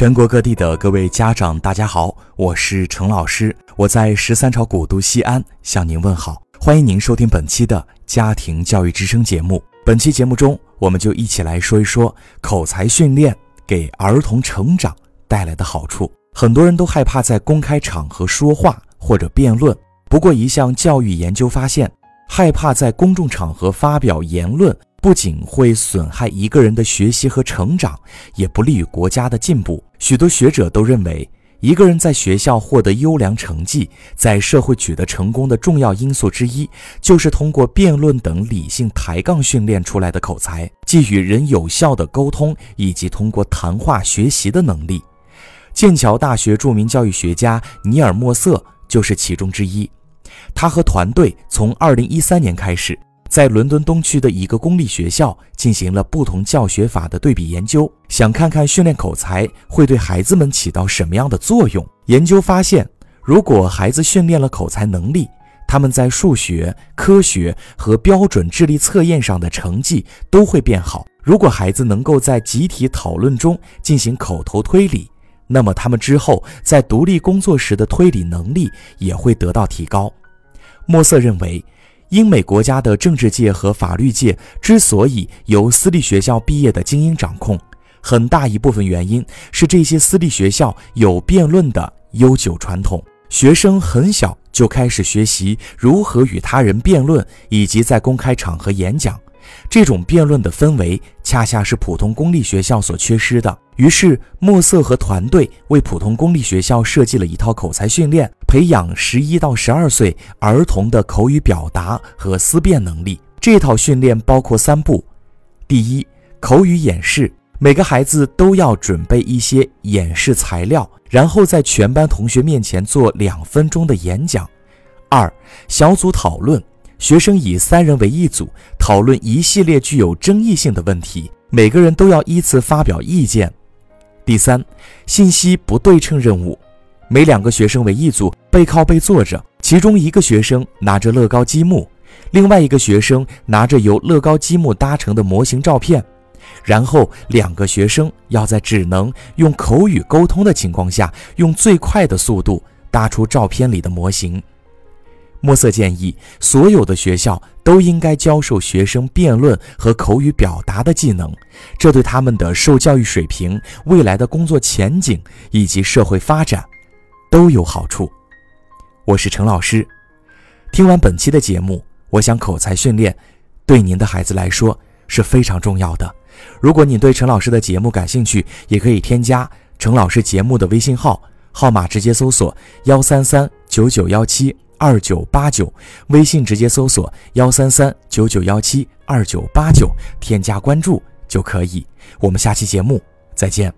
全国各地的各位家长，大家好，我是程老师，我在十三朝古都西安向您问好，欢迎您收听本期的家庭教育之声节目。本期节目中，我们就一起来说一说口才训练给儿童成长带来的好处。很多人都害怕在公开场合说话或者辩论，不过一项教育研究发现，害怕在公众场合发表言论。不仅会损害一个人的学习和成长，也不利于国家的进步。许多学者都认为，一个人在学校获得优良成绩，在社会取得成功的重要因素之一，就是通过辩论等理性抬杠训练出来的口才，即与人有效的沟通以及通过谈话学习的能力。剑桥大学著名教育学家尼尔·莫瑟就是其中之一。他和团队从2013年开始。在伦敦东区的一个公立学校进行了不同教学法的对比研究，想看看训练口才会对孩子们起到什么样的作用。研究发现，如果孩子训练了口才能力，他们在数学、科学和标准智力测验上的成绩都会变好。如果孩子能够在集体讨论中进行口头推理，那么他们之后在独立工作时的推理能力也会得到提高。莫瑟认为。英美国家的政治界和法律界之所以由私立学校毕业的精英掌控，很大一部分原因是这些私立学校有辩论的悠久传统，学生很小就开始学习如何与他人辩论，以及在公开场合演讲。这种辩论的氛围，恰恰是普通公立学校所缺失的。于是，莫瑟和团队为普通公立学校设计了一套口才训练，培养十一到十二岁儿童的口语表达和思辨能力。这套训练包括三步：第一，口语演示，每个孩子都要准备一些演示材料，然后在全班同学面前做两分钟的演讲；二，小组讨论。学生以三人为一组，讨论一系列具有争议性的问题，每个人都要依次发表意见。第三，信息不对称任务，每两个学生为一组，背靠背坐着，其中一个学生拿着乐高积木，另外一个学生拿着由乐高积木搭成的模型照片，然后两个学生要在只能用口语沟通的情况下，用最快的速度搭出照片里的模型。莫瑟建议，所有的学校都应该教授学生辩论和口语表达的技能，这对他们的受教育水平、未来的工作前景以及社会发展都有好处。我是陈老师，听完本期的节目，我想口才训练对您的孩子来说是非常重要的。如果你对陈老师的节目感兴趣，也可以添加陈老师节目的微信号，号码直接搜索幺三三九九幺七。二九八九，微信直接搜索幺三三九九幺七二九八九，添加关注就可以。我们下期节目再见。